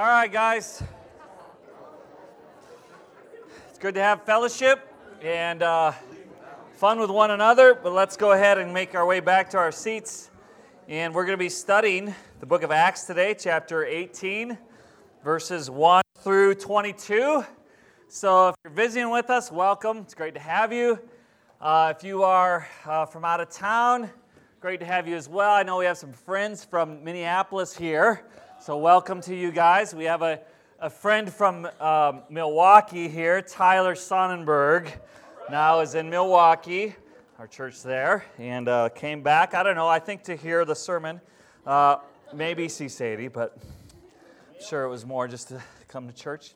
All right, guys. It's good to have fellowship and uh, fun with one another, but let's go ahead and make our way back to our seats. And we're going to be studying the book of Acts today, chapter 18, verses 1 through 22. So if you're visiting with us, welcome. It's great to have you. Uh, if you are uh, from out of town, great to have you as well. I know we have some friends from Minneapolis here. So, welcome to you guys. We have a, a friend from um, Milwaukee here, Tyler Sonnenberg, now is in Milwaukee, our church there, and uh, came back, I don't know, I think to hear the sermon. Uh, maybe see Sadie, but I'm sure it was more just to come to church.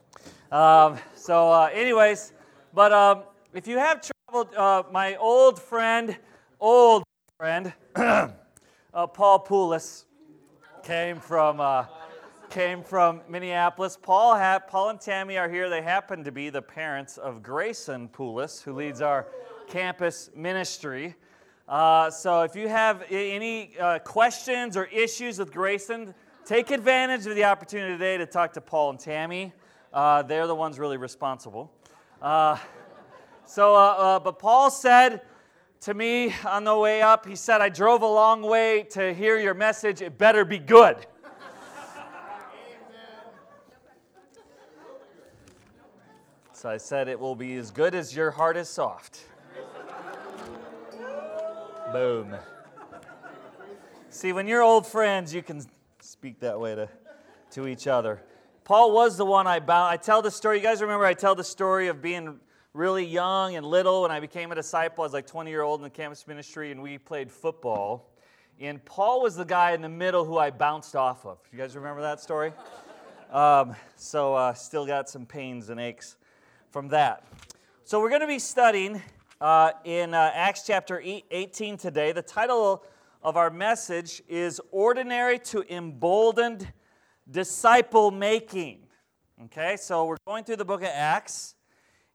Um, so, uh, anyways, but um, if you have traveled, uh, my old friend, old friend, uh, Paul Poulos, came from uh, came from Minneapolis. Paul, ha- Paul and Tammy are here. They happen to be the parents of Grayson Poulos, who leads our campus ministry. Uh, so if you have any uh, questions or issues with Grayson, take advantage of the opportunity today to talk to Paul and Tammy. Uh, they're the ones really responsible. Uh, so, uh, but Paul said to me on the way up, he said, I drove a long way to hear your message. It better be good. So I said, It will be as good as your heart is soft. Boom. See, when you're old friends, you can speak that way to, to each other. Paul was the one I bound. I tell the story. You guys remember I tell the story of being really young and little when I became a disciple. I was like 20 year old in the campus ministry, and we played football. And Paul was the guy in the middle who I bounced off of. You guys remember that story? Um, so uh, still got some pains and aches from that. So we're going to be studying uh, in uh, Acts chapter 18 today. The title of our message is Ordinary to Emboldened Disciple Making. Okay, so we're going through the book of Acts,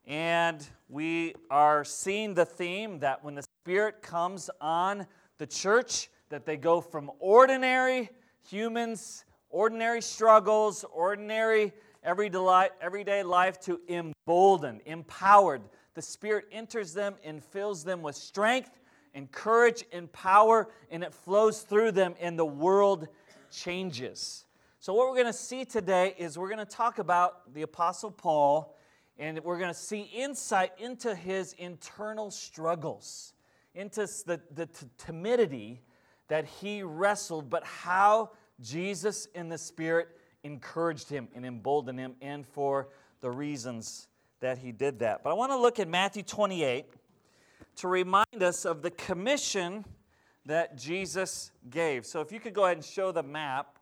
and we are seeing the theme that when the Spirit comes on the church, that they go from ordinary humans, ordinary struggles, ordinary everyday life to emboldened, empowered. The Spirit enters them and fills them with strength and courage and power, and it flows through them, and the world changes. So, what we're going to see today is we're going to talk about the Apostle Paul, and we're going to see insight into his internal struggles, into the, the t- timidity that he wrestled, but how Jesus in the Spirit encouraged him and emboldened him, and for the reasons that he did that. But I want to look at Matthew 28 to remind us of the commission that Jesus gave. So if you could go ahead and show the map.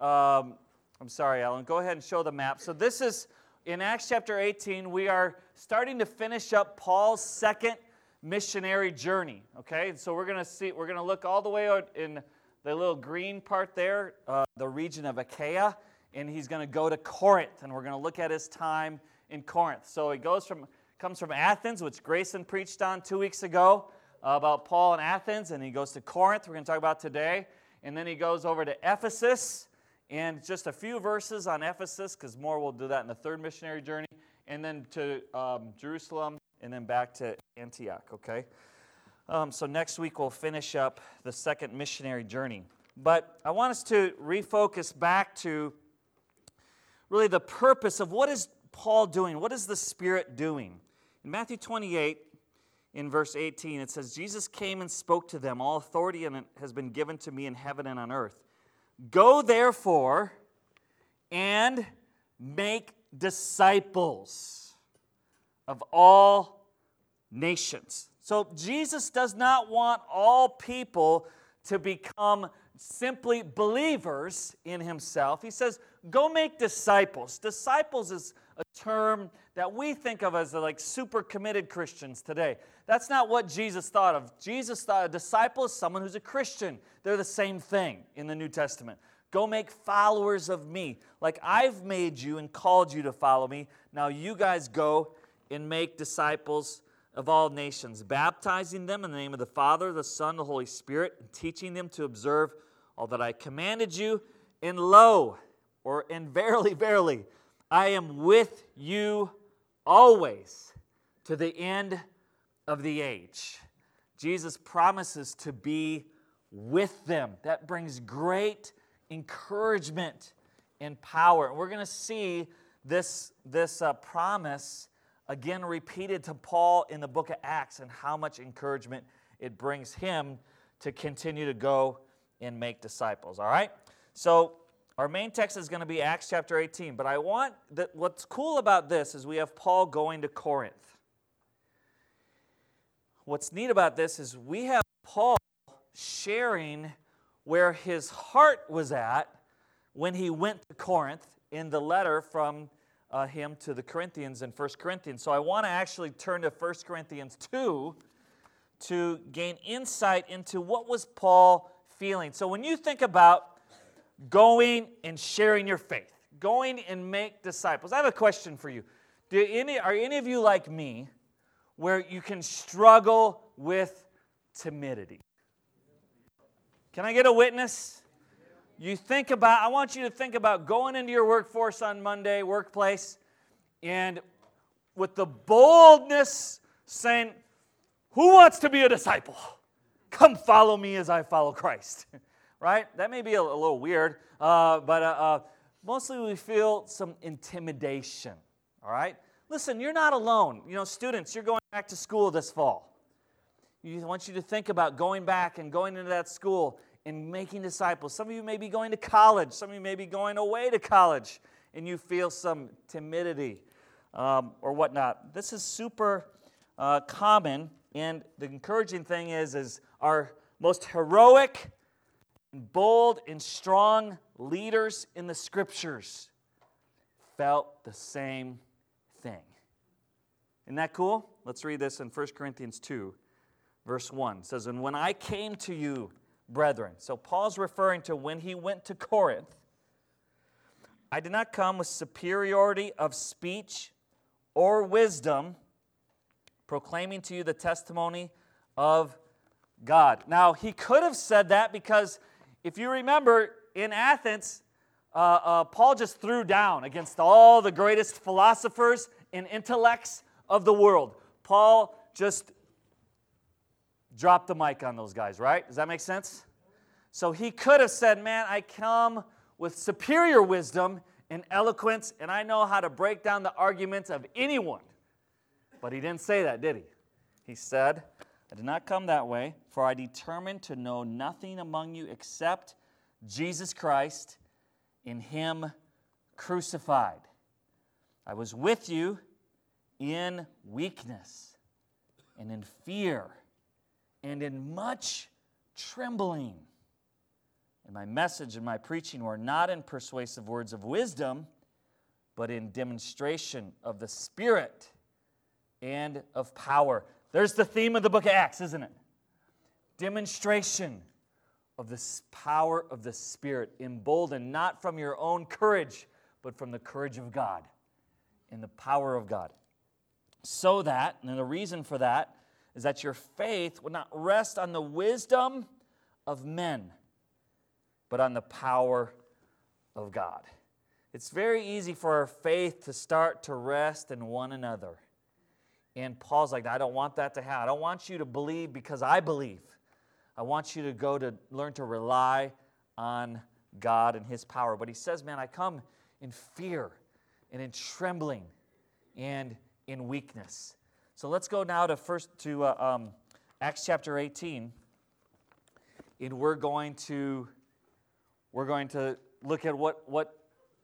Um, I'm sorry, Alan. Go ahead and show the map. So this is in Acts chapter 18. We are starting to finish up Paul's second missionary journey. Okay, so we're going to see. We're going to look all the way out in the little green part there, uh, the region of Achaia, and he's going to go to Corinth, and we're going to look at his time in Corinth. So he goes from comes from Athens, which Grayson preached on two weeks ago uh, about Paul in Athens, and he goes to Corinth. We're going to talk about today, and then he goes over to Ephesus, and just a few verses on Ephesus, because more we'll do that in the third missionary journey, and then to um, Jerusalem, and then back to Antioch. Okay. Um, so next week we'll finish up the second missionary journey. But I want us to refocus back to really the purpose of what is Paul doing? What is the Spirit doing? In Matthew 28, in verse 18, it says, Jesus came and spoke to them. All authority has been given to me in heaven and on earth. Go therefore and make disciples of all nations. So Jesus does not want all people to become simply believers in himself. He says, go make disciples. Disciples is term that we think of as like super committed Christians today. That's not what Jesus thought of. Jesus thought a disciple is someone who's a Christian. They're the same thing in the New Testament. Go make followers of me. Like I've made you and called you to follow me. Now you guys go and make disciples of all nations, baptizing them in the name of the Father, the Son, the Holy Spirit, and teaching them to observe all that I commanded you. And lo, or and verily, verily, I am with you always to the end of the age. Jesus promises to be with them. That brings great encouragement and power. And we're going to see this, this uh, promise again repeated to Paul in the book of Acts and how much encouragement it brings him to continue to go and make disciples. All right? So, our main text is going to be Acts chapter 18, but I want that what's cool about this is we have Paul going to Corinth. What's neat about this is we have Paul sharing where his heart was at when he went to Corinth in the letter from uh, him to the Corinthians in 1 Corinthians. So I want to actually turn to 1 Corinthians 2 to gain insight into what was Paul feeling. So when you think about going and sharing your faith, going and make disciples, I have a question for you. Do any, are any of you like me where you can struggle with timidity? Can I get a witness? You think about, I want you to think about going into your workforce on Monday, workplace, and with the boldness saying, Who wants to be a disciple? Come follow me as I follow Christ. right? That may be a, a little weird, uh, but uh, uh, mostly we feel some intimidation. All right? Listen, you're not alone. You know, students, you're going back to school this fall. You, I want you to think about going back and going into that school and making disciples. Some of you may be going to college, some of you may be going away to college, and you feel some timidity um, or whatnot. This is super uh, common, and the encouraging thing is, is our most heroic, bold, and strong leaders in the scriptures felt the same thing. Isn't that cool? Let's read this in 1 Corinthians 2, verse 1. It says, And when I came to you, brethren. So Paul's referring to when he went to Corinth. I did not come with superiority of speech or wisdom, proclaiming to you the testimony of God. Now, he could have said that because if you remember in Athens, uh, uh, Paul just threw down against all the greatest philosophers and intellects of the world. Paul just dropped the mic on those guys, right? Does that make sense? So he could have said, Man, I come with superior wisdom and eloquence, and I know how to break down the arguments of anyone. But he didn't say that, did he? He said, I did not come that way, for I determined to know nothing among you except Jesus Christ in Him crucified. I was with you in weakness and in fear and in much trembling. And my message and my preaching were not in persuasive words of wisdom, but in demonstration of the Spirit and of power. There's the theme of the book of Acts, isn't it? Demonstration of the power of the Spirit, emboldened not from your own courage, but from the courage of God and the power of God. So that, and the reason for that is that your faith would not rest on the wisdom of men, but on the power of God. It's very easy for our faith to start to rest in one another. And Paul's like, I don't want that to happen. I don't want you to believe because I believe. I want you to go to learn to rely on God and His power. But he says, Man, I come in fear and in trembling and in weakness. So let's go now to first to uh, um, Acts chapter 18, and we're going to we're going to look at what what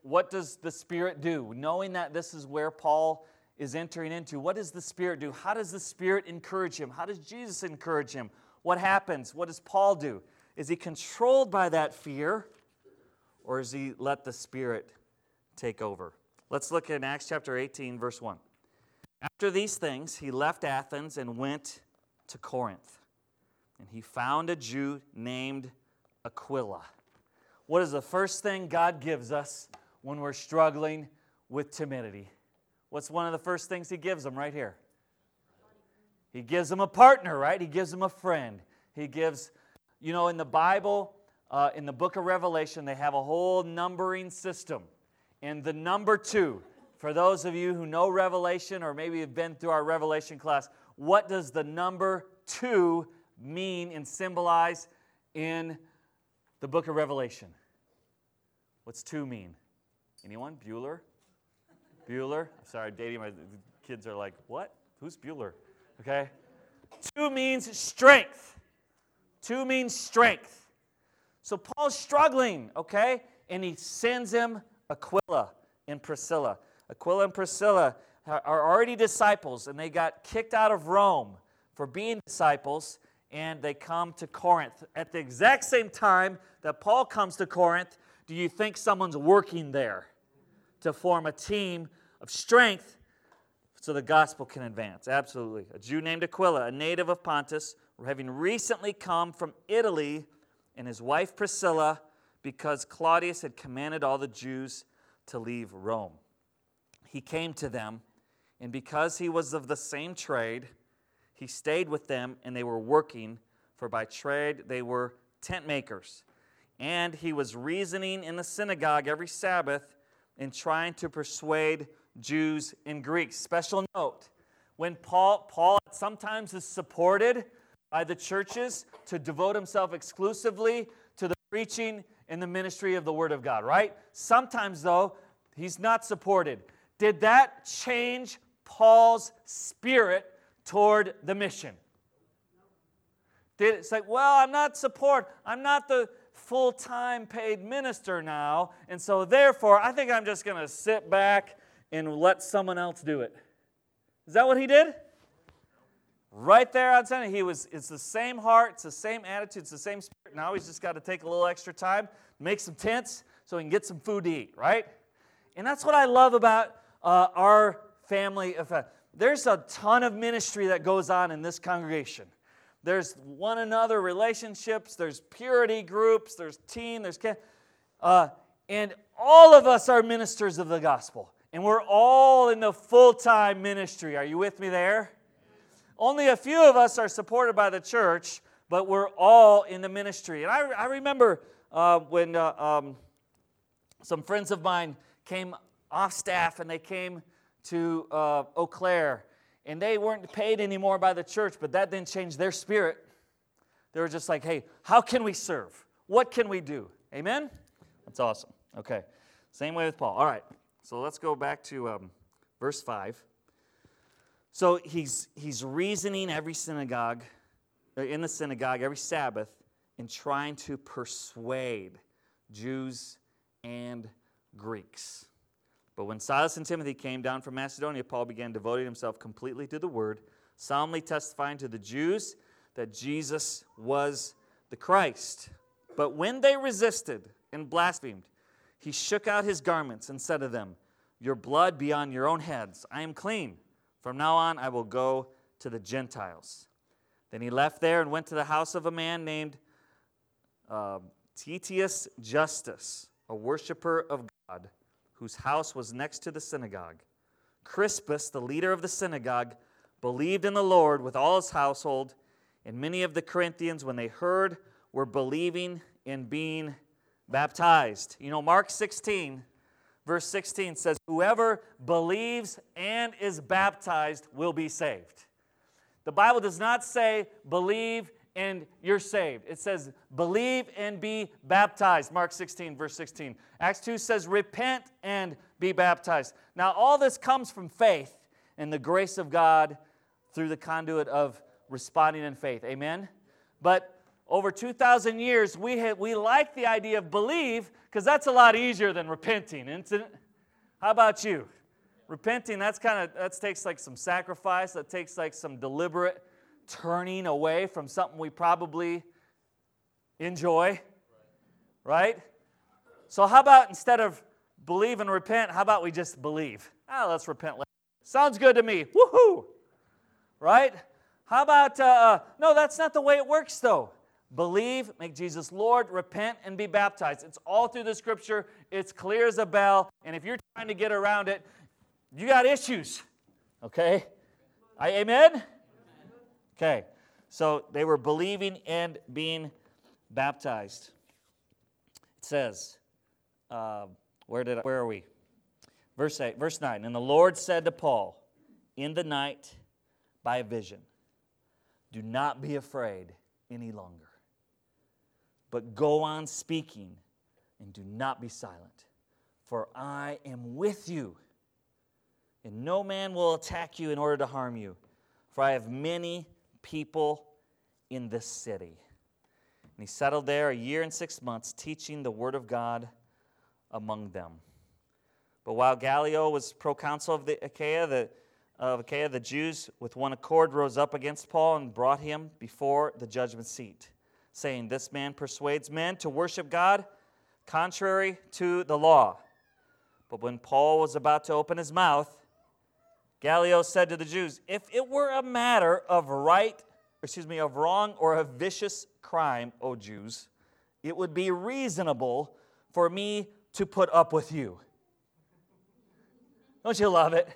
what does the Spirit do? Knowing that this is where Paul is entering into, what does the Spirit do? How does the Spirit encourage him? How does Jesus encourage him? What happens? What does Paul do? Is he controlled by that fear, or is he let the Spirit take over? Let's look at Acts chapter 18, verse 1. After these things, he left Athens and went to Corinth. And he found a Jew named Aquila. What is the first thing God gives us when we're struggling with timidity? What's one of the first things he gives them right here? He gives them a partner, right? He gives them a friend. He gives, you know, in the Bible, uh, in the book of Revelation, they have a whole numbering system. And the number two, for those of you who know Revelation or maybe have been through our Revelation class, what does the number two mean and symbolize in the book of Revelation? What's two mean? Anyone? Bueller? Bueller? I'm sorry, dating my kids are like, what? Who's Bueller? Okay. Two means strength. Two means strength. So Paul's struggling, okay? And he sends him Aquila and Priscilla. Aquila and Priscilla are already disciples, and they got kicked out of Rome for being disciples, and they come to Corinth. At the exact same time that Paul comes to Corinth, do you think someone's working there to form a team of strength so the gospel can advance? Absolutely. A Jew named Aquila, a native of Pontus, having recently come from Italy, and his wife Priscilla, because Claudius had commanded all the Jews to leave Rome. He came to them, and because he was of the same trade, he stayed with them, and they were working, for by trade they were tent makers and he was reasoning in the synagogue every Sabbath and trying to persuade Jews and Greeks. Special note when Paul, Paul sometimes is supported by the churches to devote himself exclusively to the preaching and the ministry of the Word of God, right? Sometimes, though, he's not supported. Did that change Paul's spirit toward the mission? Did it say, well, I'm not support, I'm not the full time paid minister now, and so therefore I think I'm just to sit back and let someone else do it. Is that what he did? Right there on Sunday, he was. It's the same heart, it's the same attitude, it's the same spirit. Now he's just got to take a little extra time, make some tents, so he can get some food to eat. Right? And that's what I love about uh, our family. There's a ton of ministry that goes on in this congregation there's one another relationships, there's purity groups, there's teen, there's uh, and all of us are ministers of the gospel. And we're all in the full time ministry. Are you with me there? Only a few of us are supported by the church, but we're all in the ministry. And I, I remember uh, when uh, um, some friends of mine came off staff and they came to uh, Eau Claire and they weren't paid anymore by the church, but that didn't change their spirit. They were just like, hey, how can we serve? What can we do? Amen? That's awesome. Okay. Same way with Paul. All right. So let's go back to um, verse 5. So he's, he's reasoning every synagogue, uh, in the synagogue every Sabbath, and trying to persuade Jews and Greeks. But when Silas and Timothy came down from Macedonia, Paul began devoting himself completely to the word, solemnly testifying to the Jews that Jesus was the Christ. But when they resisted and blasphemed, he shook out his garments and said to them, Your blood be on your own heads. I am clean. From now on, I will go to the Gentiles. Then he left there and went to the house of a man named uh, Titius Justus, a worshiper of God whose house was next to the synagogue. Crispus, the leader of the synagogue, believed in the Lord with all his household, and many of the Corinthians, when they heard, were believing and being baptized. You know, Mark 16, verse 16 says, Whoever believes and is baptized will be saved. The Bible does not say believe and you're saved. It says, believe and be baptized. Mark 16, verse 16. Acts 2 says, repent and be baptized. Now, all this comes from faith and the grace of God through the conduit of responding in faith. Amen? But over 2,000 years, we, have, we like the idea of believe because that's a lot easier than repenting, isn't it? How about you? Repenting, that's kind of, that takes like some sacrifice, that takes like some deliberate turning away from something we probably enjoy, right? So, how about instead of believe and repent, how about we just believe? Ah, let's repent. Sounds good to me. Woohoo! Right? How about, uh, uh, no, that's not the way it works though. Believe, make Jesus Lord, repent, and be baptized. It's all through the scripture. It's clear as a bell. And if you're trying to get around it, you got issues. Okay? I, amen? Okay, so they were believing and being baptized. It says, uh, where did I, where are we? Verse eight, verse nine. And the Lord said to Paul, in the night, by a vision, "Do not be afraid any longer, but go on speaking, and do not be silent, for I am with you." and no man will attack you in order to harm you, for I have many people in this city. And he settled there a year and six months, teaching the word of God among them. But while Gallio was proconsul of the Achaia, the, of Achaia, the Jews with one accord rose up against Paul and brought him before the judgment seat, saying, This man persuades men to worship God contrary to the law. But when Paul was about to open his mouth, Gallio said to the Jews, If it were a matter of right, excuse me, of wrong or a vicious crime, O Jews, it would be reasonable for me to put up with you. Don't you love it?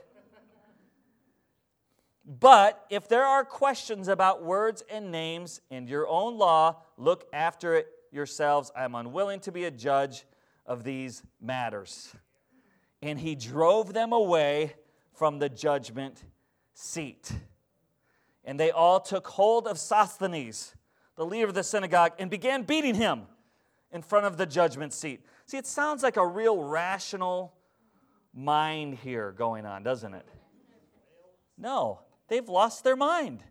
But if there are questions about words and names in your own law, look after it yourselves. I am unwilling to be a judge of these matters. And he drove them away from the judgment seat. And they all took hold of Sosthenes, the leader of the synagogue, and began beating him in front of the judgment seat. See, it sounds like a real rational mind here going on, doesn't it? No, they've lost their mind.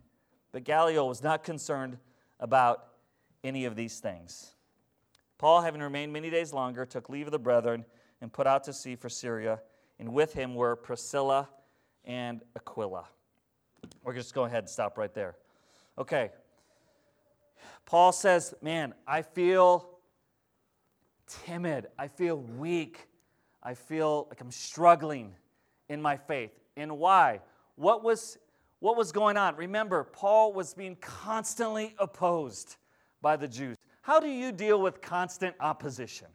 But Gallio was not concerned about any of these things. Paul, having remained many days longer, took leave of the brethren and put out to sea for Syria and with him were Priscilla and Aquila. We're just go ahead and stop right there. Okay. Paul says, Man, I feel timid. I feel weak. I feel like I'm struggling in my faith. And why? What was, what was going on? Remember, Paul was being constantly opposed by the Jews. How do you deal with constant opposition?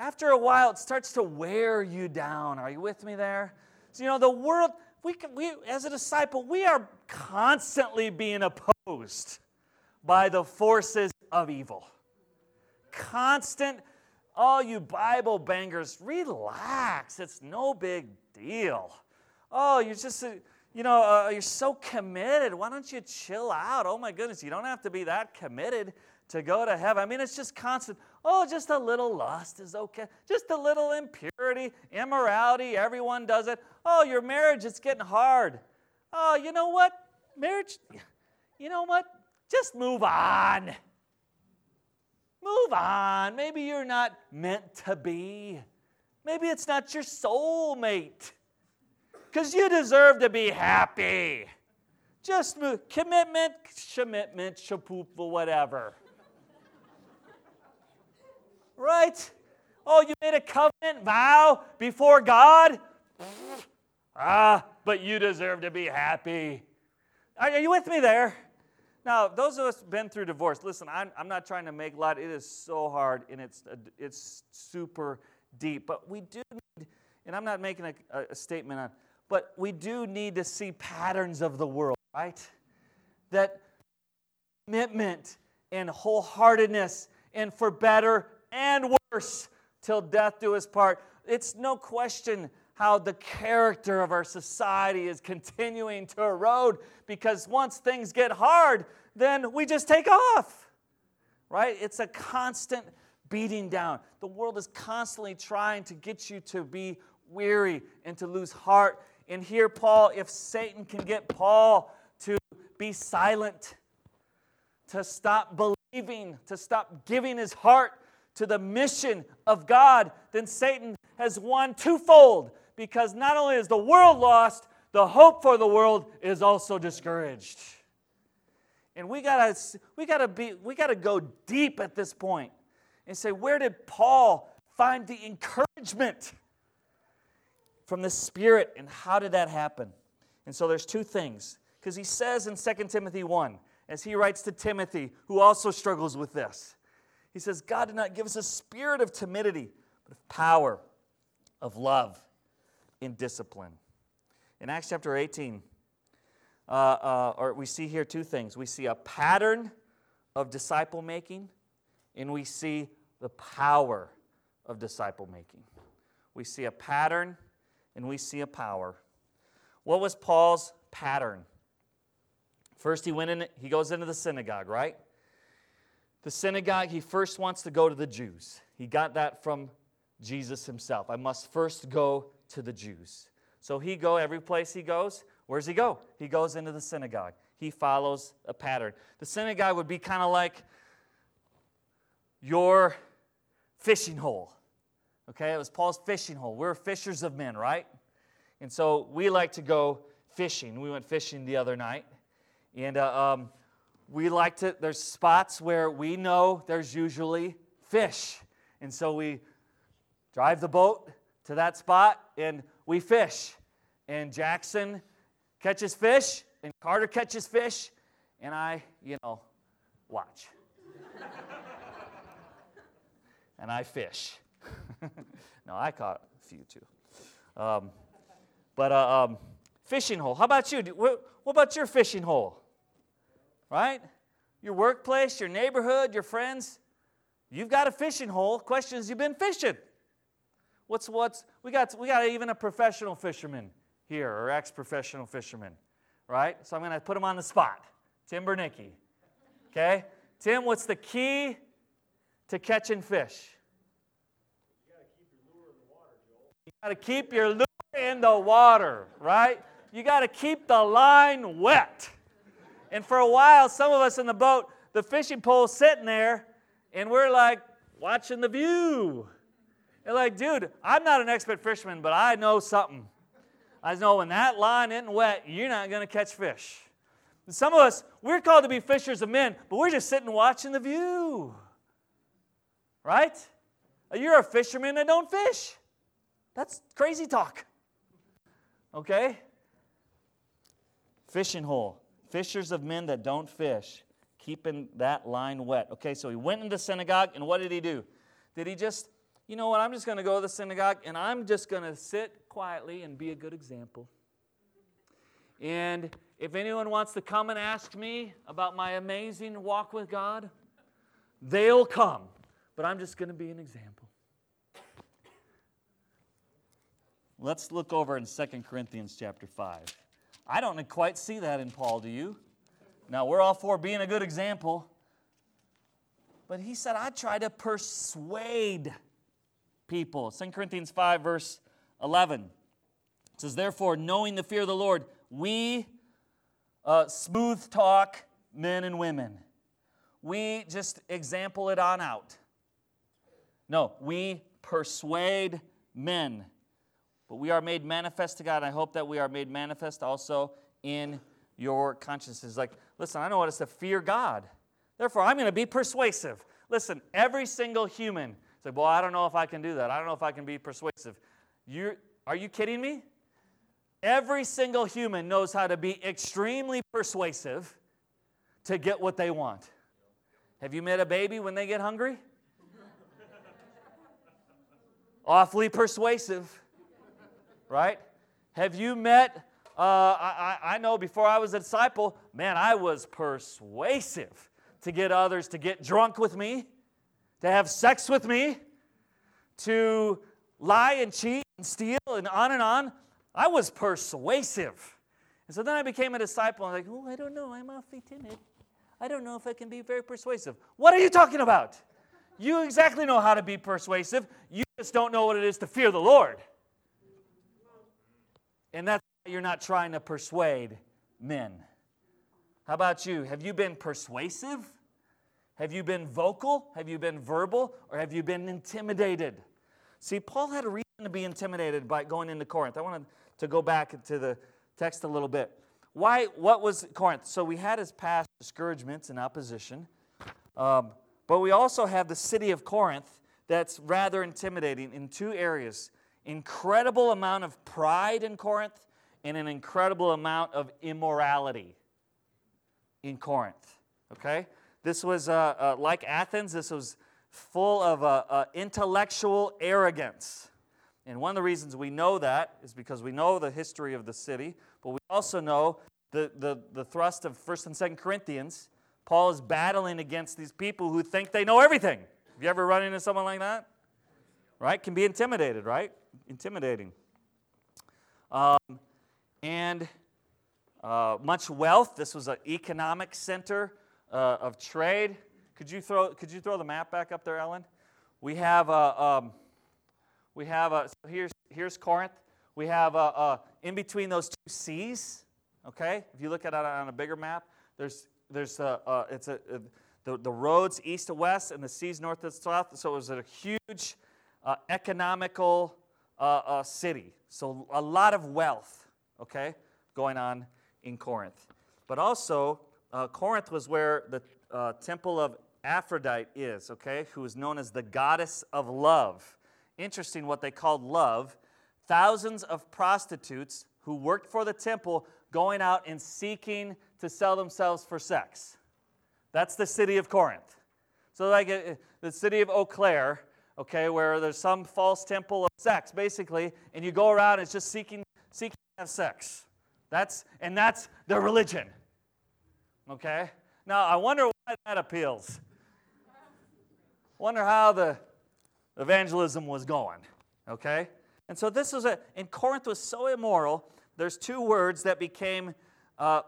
after a while, it starts to wear you down. Are you with me there? So, you know, the world, we, can, we as a disciple, we are constantly being opposed by the forces of evil. Constant, all you Bible bangers, relax. It's no big deal. Oh, you're just, you know, uh, you're so committed. Why don't you chill out? Oh my goodness, you don't have to be that committed to go to heaven. I mean, it's just constant. Oh, just a little lust is okay. Just a little impurity, immorality, everyone does it. Oh, your marriage is getting hard. Oh, you know what? Marriage, you know what? Just move on. Move on. Maybe you're not meant to be. Maybe it's not your soulmate. Because you deserve to be happy. Just move. Commitment, commitment, shapoop, whatever right? Oh, you made a covenant vow before God? ah, but you deserve to be happy. Are you with me there? Now, those of us been through divorce, listen, I'm, I'm not trying to make light. It is so hard and it's, it's super deep. But we do need, and I'm not making a, a statement on, but we do need to see patterns of the world, right? That commitment and wholeheartedness and for better and worse till death do us part. It's no question how the character of our society is continuing to erode because once things get hard, then we just take off. Right? It's a constant beating down. The world is constantly trying to get you to be weary and to lose heart. And here, Paul, if Satan can get Paul to be silent, to stop believing, to stop giving his heart to the mission of God, then Satan has won twofold because not only is the world lost, the hope for the world is also discouraged. And we gotta, we gotta be, we gotta go deep at this point and say, where did Paul find the encouragement from the Spirit, and how did that happen? And so there's two things. Because he says in 2 Timothy 1, as he writes to Timothy, who also struggles with this, he says, God did not give us a spirit of timidity, but of power, of love, and discipline. In Acts chapter 18, uh, uh, or we see here two things. We see a pattern of disciple making, and we see the power of disciple making. We see a pattern and we see a power. What was Paul's pattern? First, he went in, he goes into the synagogue, right? The synagogue, he first wants to go to the Jews. He got that from Jesus himself. I must first go to the Jews. So he go every place he goes. Where's he go? He goes into the synagogue. He follows a pattern. The synagogue would be kind of like your fishing hole. Okay, it was Paul's fishing hole. We're fishers of men, right? And so we like to go fishing. We went fishing the other night. And uh, um, we like to, there's spots where we know there's usually fish. And so we drive the boat to that spot and we fish. And Jackson catches fish, and Carter catches fish, and I, you know, watch. and I fish. no, I caught a few too. Um, but uh, um, fishing hole. How about you? What, about your fishing hole? Right? Your workplace, your neighborhood, your friends. You've got a fishing hole. Question is, you've been fishing. What's what's we got? We got even a professional fisherman here, or ex-professional fisherman, right? So I'm going to put him on the spot. Tim Bernicki. Okay, Tim, what's the key to catching fish? You got to keep your lure in the water, right? You got to keep the line wet. And for a while, some of us in the boat, the fishing pole's sitting there, and we're like watching the view. They're like, dude, I'm not an expert fisherman, but I know something. I know when that line isn't wet, you're not going to catch fish. And some of us, we're called to be fishers of men, but we're just sitting watching the view. Right? You're a fisherman that don't fish. That's crazy talk. Okay? Fishing hole. Fishers of men that don't fish, keeping that line wet. Okay, so he went into the synagogue, and what did he do? Did he just you know what, I'm just going to go to the synagogue and I'm just going to sit quietly and be a good example. And if anyone wants to come and ask me about my amazing walk with God, they'll come. But I'm just going to be an example. Let's look over in 2 Corinthians chapter 5. I don't quite see that in Paul, do you? Now, we're all for being a good example. But he said, I try to persuade people. 2 Corinthians 5, verse 11. It says, Therefore, knowing the fear of the Lord, we uh, smooth talk men and women. We just example it on out. No, we persuade men. But we are made manifest to God. And I hope that we are made manifest also in your consciences. Like, listen, I know what it's to fear God. Therefore, I'm going to be persuasive. Listen, every single human Say, well, I don't know if I can do that. I don't know if I can be persuasive. You're, are you kidding me? Every single human knows how to be extremely persuasive to get what they want. Have you met a baby when they get hungry? Awfully persuasive, right? Have you met, uh, I, I know before I was a disciple, man, I was persuasive to get others to get drunk with me to have sex with me, to lie and cheat and steal and on and on. I was persuasive. And so then I became a disciple. I'm like, oh, I don't know. I'm awfully timid. I don't know if I can be very persuasive. What are you talking about? You exactly know how to be persuasive. You just don't know what it is to fear the Lord. And that's why you're not trying to persuade men. How about you? Have you been persuasive? Have you been vocal? Have you been verbal? Or have you been intimidated? See, Paul had a reason to be intimidated by going into Corinth. I wanted to go back to the text a little bit. Why? What was Corinth? So we had his past discouragements and opposition, um, but we also have the city of Corinth that's rather intimidating in two areas: incredible amount of pride in Corinth, and an incredible amount of immorality in Corinth. Okay, this was uh, uh, like Athens, this was full of uh, uh, intellectual arrogance. And one of the reasons we know that is because we know the history of the city, but we also know the, the, the thrust of 1st and 2nd Corinthians. Paul is battling against these people who think they know everything. Have you ever run into someone like that? Right? Can be intimidated, right? Intimidating. Um, and uh, much wealth. This was an economic center uh, of trade. Could you throw Could you throw the map back up there, Ellen? We have a um, we have a so here's here's Corinth. We have a, a, in between those two seas. Okay, if you look at it on a bigger map, there's there's a, a it's a, a, the the roads east to west and the seas north to south. So it was a huge uh, economical uh, uh, city. So a lot of wealth. Okay, going on in Corinth, but also uh, Corinth was where the uh, temple of Aphrodite is, okay, who is known as the goddess of love. Interesting what they called love. Thousands of prostitutes who worked for the temple going out and seeking to sell themselves for sex. That's the city of Corinth. So, like uh, the city of Eau Claire, okay, where there's some false temple of sex, basically, and you go around, it's just seeking, seeking to have sex. That's, and that's their religion. Okay? Now, I wonder why that appeals. Wonder how the evangelism was going. Okay? And so this is a, and Corinth was so immoral, there's two words that became uh,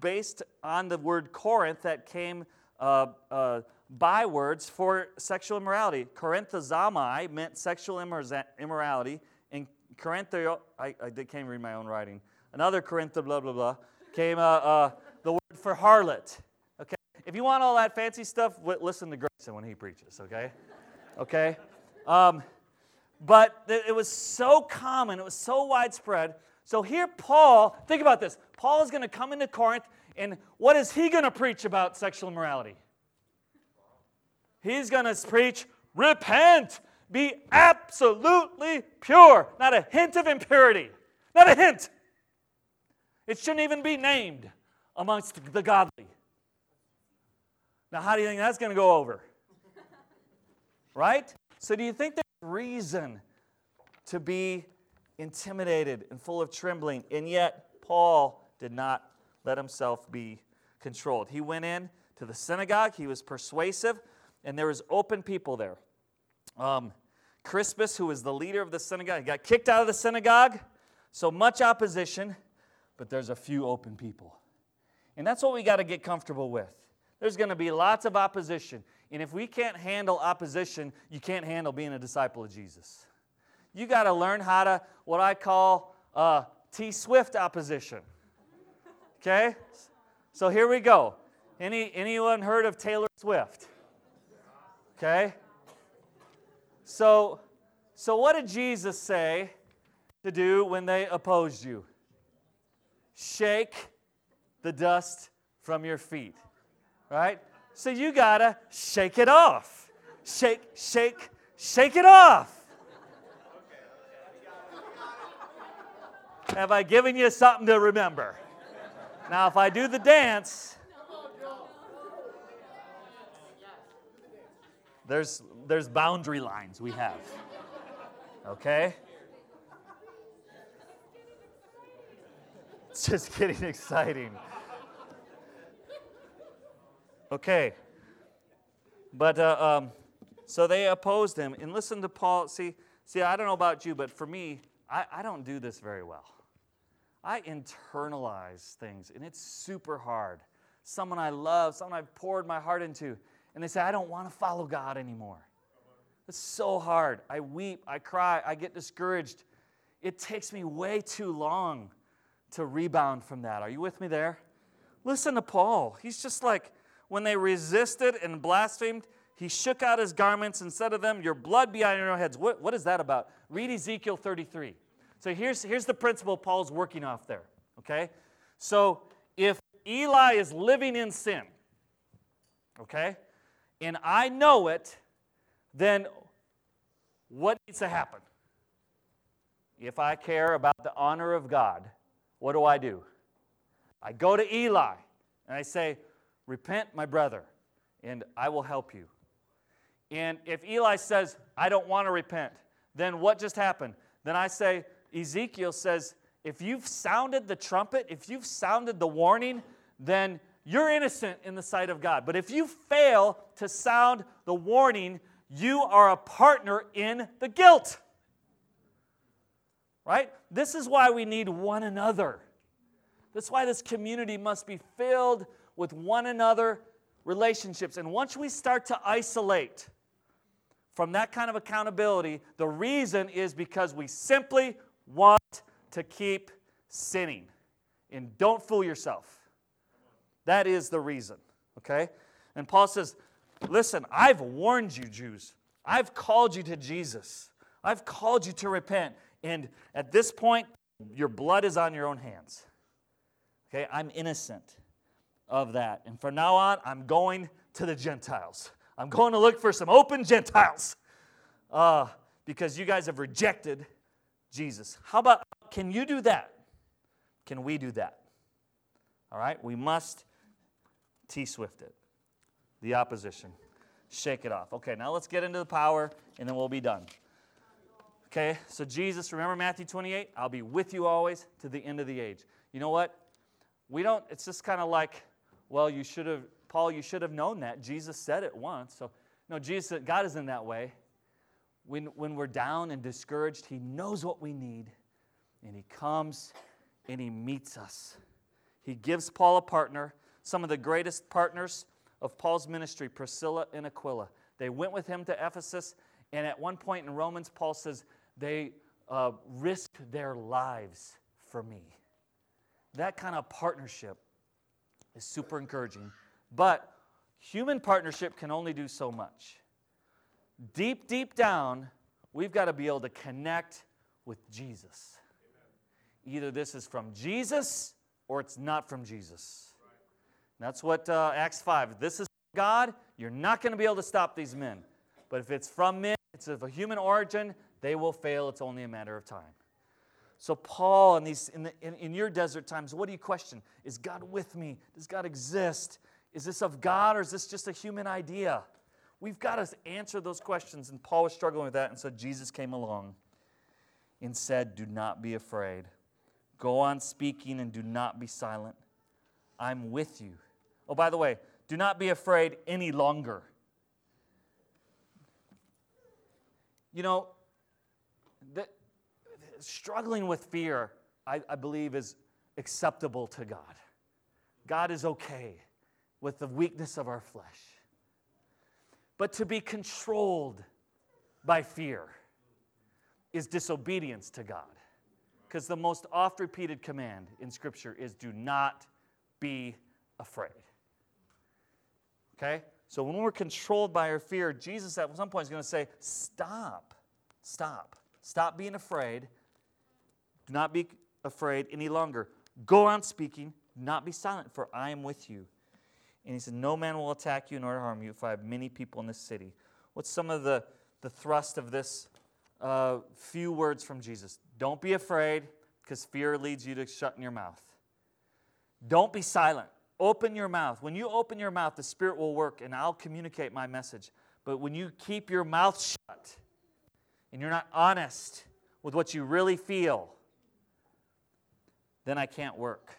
based on the word Corinth that came uh, uh, bywords for sexual immorality. Corinthozomai meant sexual immorality, and Corinthio, I, I can't read my own writing. Another Corintho, blah, blah, blah, came uh, uh, the word for harlot. Okay? If you want all that fancy stuff, listen to Grayson when he preaches, okay? Okay? Um, but it was so common, it was so widespread. So here, Paul, think about this. Paul is going to come into Corinth, and what is he going to preach about sexual immorality? He's going to preach, repent, be absolutely pure, not a hint of impurity, not a hint. It shouldn't even be named amongst the godly. Now, how do you think that's going to go over? Right? So, do you think there's reason to be intimidated and full of trembling? And yet, Paul did not let himself be controlled. He went in to the synagogue, he was persuasive, and there was open people there. Um, Crispus, who was the leader of the synagogue, got kicked out of the synagogue. So much opposition, but there's a few open people. And that's what we got to get comfortable with. There's going to be lots of opposition. And if we can't handle opposition, you can't handle being a disciple of Jesus. You got to learn how to, what I call uh, T Swift opposition. Okay? So here we go. Any, anyone heard of Taylor Swift? Okay? So, so what did Jesus say to do when they opposed you? Shake the dust from your feet. Right? So you got to shake it off. Shake, shake, shake it off. Have I given you something to remember? Now, if I do the dance, there's, there's boundary lines we have. Okay? It's just getting exciting. Okay. But uh, um, so they opposed him. And listen to Paul. See, see, I don't know about you, but for me, I, I don't do this very well. I internalize things, and it's super hard. Someone I love, someone I've poured my heart into, and they say, I don't want to follow God anymore. It's so hard. I weep, I cry, I get discouraged. It takes me way too long to rebound from that. Are you with me there? Listen to Paul. He's just like, when they resisted and blasphemed, he shook out his garments and said to them, Your blood be on your heads. What, what is that about? Read Ezekiel 33. So here's, here's the principle Paul's working off there. Okay? So if Eli is living in sin, okay, and I know it, then what needs to happen? If I care about the honor of God, what do I do? I go to Eli and I say, Repent, my brother, and I will help you. And if Eli says, I don't want to repent, then what just happened? Then I say, Ezekiel says, if you've sounded the trumpet, if you've sounded the warning, then you're innocent in the sight of God. But if you fail to sound the warning, you are a partner in the guilt. Right? This is why we need one another. That's why this community must be filled with one another relationships. And once we start to isolate from that kind of accountability, the reason is because we simply want to keep sinning. And don't fool yourself. That is the reason, okay? And Paul says, Listen, I've warned you, Jews. I've called you to Jesus. I've called you to repent. And at this point, your blood is on your own hands. Okay, I'm innocent of that. And from now on, I'm going to the Gentiles. I'm going to look for some open Gentiles uh, because you guys have rejected Jesus. How about, can you do that? Can we do that? All right, we must T Swift it. The opposition. Shake it off. Okay, now let's get into the power and then we'll be done. Okay, so Jesus, remember Matthew 28? I'll be with you always to the end of the age. You know what? We don't, it's just kind of like, well, you should have, Paul, you should have known that. Jesus said it once. So, no, Jesus, God isn't that way. When, when we're down and discouraged, He knows what we need, and He comes and He meets us. He gives Paul a partner, some of the greatest partners of Paul's ministry, Priscilla and Aquila. They went with him to Ephesus, and at one point in Romans, Paul says they uh, risked their lives for me. That kind of partnership is super encouraging. But human partnership can only do so much. Deep, deep down, we've got to be able to connect with Jesus. Either this is from Jesus or it's not from Jesus. That's what uh, Acts 5. This is God, you're not going to be able to stop these men. But if it's from men, it's of a human origin, they will fail. It's only a matter of time. So, Paul, in, these, in, the, in, in your desert times, what do you question? Is God with me? Does God exist? Is this of God or is this just a human idea? We've got to answer those questions. And Paul was struggling with that. And so Jesus came along and said, Do not be afraid. Go on speaking and do not be silent. I'm with you. Oh, by the way, do not be afraid any longer. You know, the, struggling with fear, I, I believe, is acceptable to God. God is okay with the weakness of our flesh. But to be controlled by fear is disobedience to God. Because the most oft repeated command in Scripture is do not be afraid. Okay? So when we're controlled by our fear, Jesus at some point is going to say, Stop. Stop. Stop being afraid. Do not be afraid any longer. Go on speaking. Not be silent, for I am with you. And he said, No man will attack you nor harm you if I have many people in this city. What's some of the, the thrust of this uh, few words from Jesus? Don't be afraid, because fear leads you to shutting your mouth. Don't be silent. Open your mouth. When you open your mouth, the Spirit will work and I'll communicate my message. But when you keep your mouth shut and you're not honest with what you really feel, then I can't work.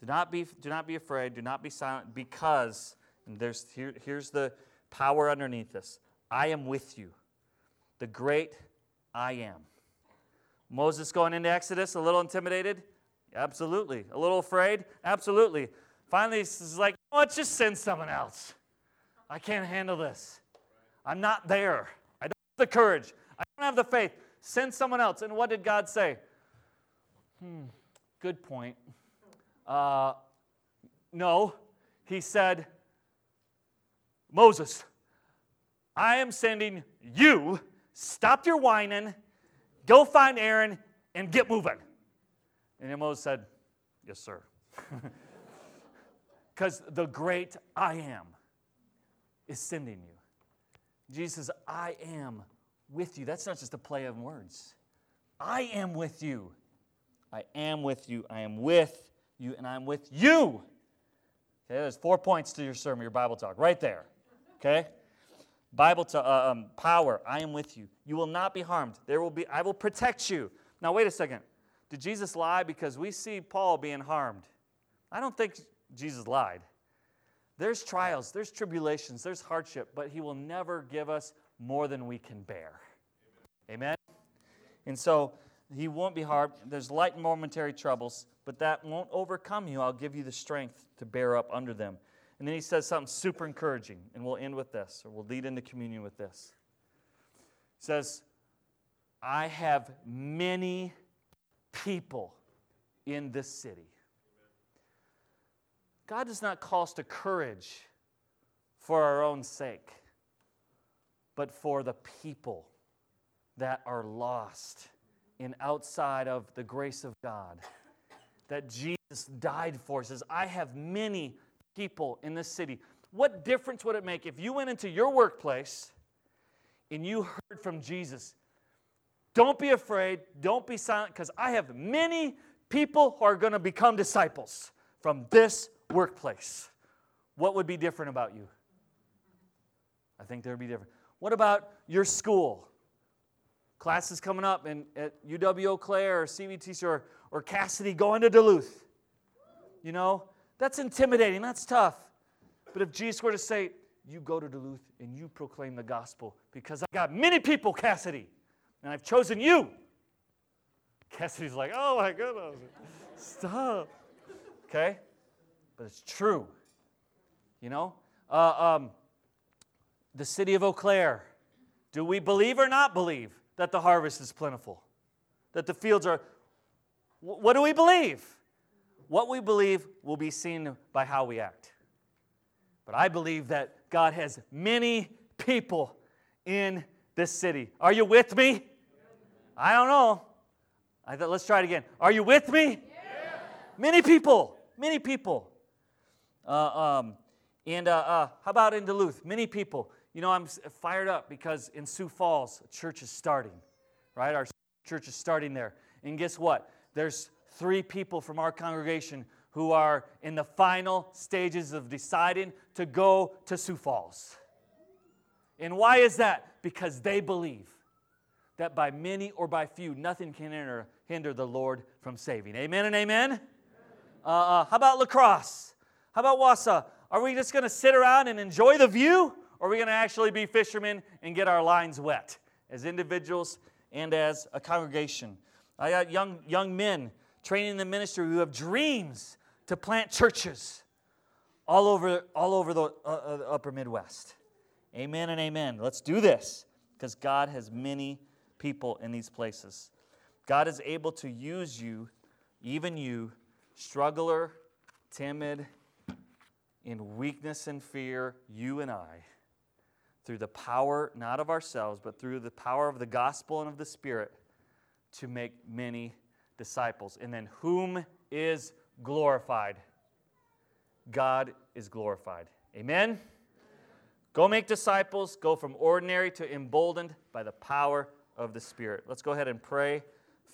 Do not be, do not be afraid. Do not be silent because, there's, here, here's the power underneath this I am with you. The great I am. Moses going into Exodus, a little intimidated? Absolutely. A little afraid? Absolutely. Finally, he's like, let's just send someone else. I can't handle this. I'm not there. I don't have the courage. I don't have the faith. Send someone else. And what did God say? Hmm, good point. Uh, no, he said, Moses, I am sending you. Stop your whining. Go find Aaron and get moving. And Moses said, Yes, sir. Because the great I am is sending you. Jesus says, I am with you. That's not just a play of words. I am with you. I am with you. I am with you, and I'm with you. Okay, there's four points to your sermon, your Bible talk, right there. Okay? Bible to, uh, um, power. I am with you. You will not be harmed. There will be. I will protect you. Now, wait a second. Did Jesus lie? Because we see Paul being harmed. I don't think Jesus lied. There's trials, there's tribulations, there's hardship, but He will never give us more than we can bear. Amen? And so, He won't be hard. There's light and momentary troubles, but that won't overcome you. I'll give you the strength to bear up under them. And then He says something super encouraging, and we'll end with this, or we'll lead into communion with this. He says, I have many people in this city. God does not call us to courage for our own sake, but for the people that are lost and outside of the grace of God. That Jesus died for says, I have many people in this city. What difference would it make if you went into your workplace and you heard from Jesus? Don't be afraid, don't be silent, because I have many people who are going to become disciples from this workplace, what would be different about you? I think there would be different. What about your school? Classes coming up in, at UW Eau Claire or CVTC or, or Cassidy going to Duluth. You know, that's intimidating, that's tough. But if Jesus were to say, You go to Duluth and you proclaim the gospel because I've got many people, Cassidy, and I've chosen you. Cassidy's like, Oh my goodness, stop. Okay? But it's true. You know? Uh, um, the city of Eau Claire. Do we believe or not believe that the harvest is plentiful? That the fields are. What do we believe? What we believe will be seen by how we act. But I believe that God has many people in this city. Are you with me? I don't know. I thought, let's try it again. Are you with me? Many people. Many people. Uh, um, and uh, uh, how about in Duluth? Many people. You know, I'm fired up because in Sioux Falls, a church is starting, right? Our church is starting there. And guess what? There's three people from our congregation who are in the final stages of deciding to go to Sioux Falls. And why is that? Because they believe that by many or by few, nothing can hinder, hinder the Lord from saving. Amen and amen? Uh, uh, how about La Crosse? How about Wausau? Are we just going to sit around and enjoy the view? Or are we going to actually be fishermen and get our lines wet as individuals and as a congregation? I got young, young men training in the ministry who have dreams to plant churches all over, all over the uh, uh, upper Midwest. Amen and amen. Let's do this because God has many people in these places. God is able to use you, even you, struggler, timid, in weakness and fear, you and I, through the power not of ourselves, but through the power of the gospel and of the Spirit, to make many disciples. And then, whom is glorified? God is glorified. Amen? Go make disciples. Go from ordinary to emboldened by the power of the Spirit. Let's go ahead and pray.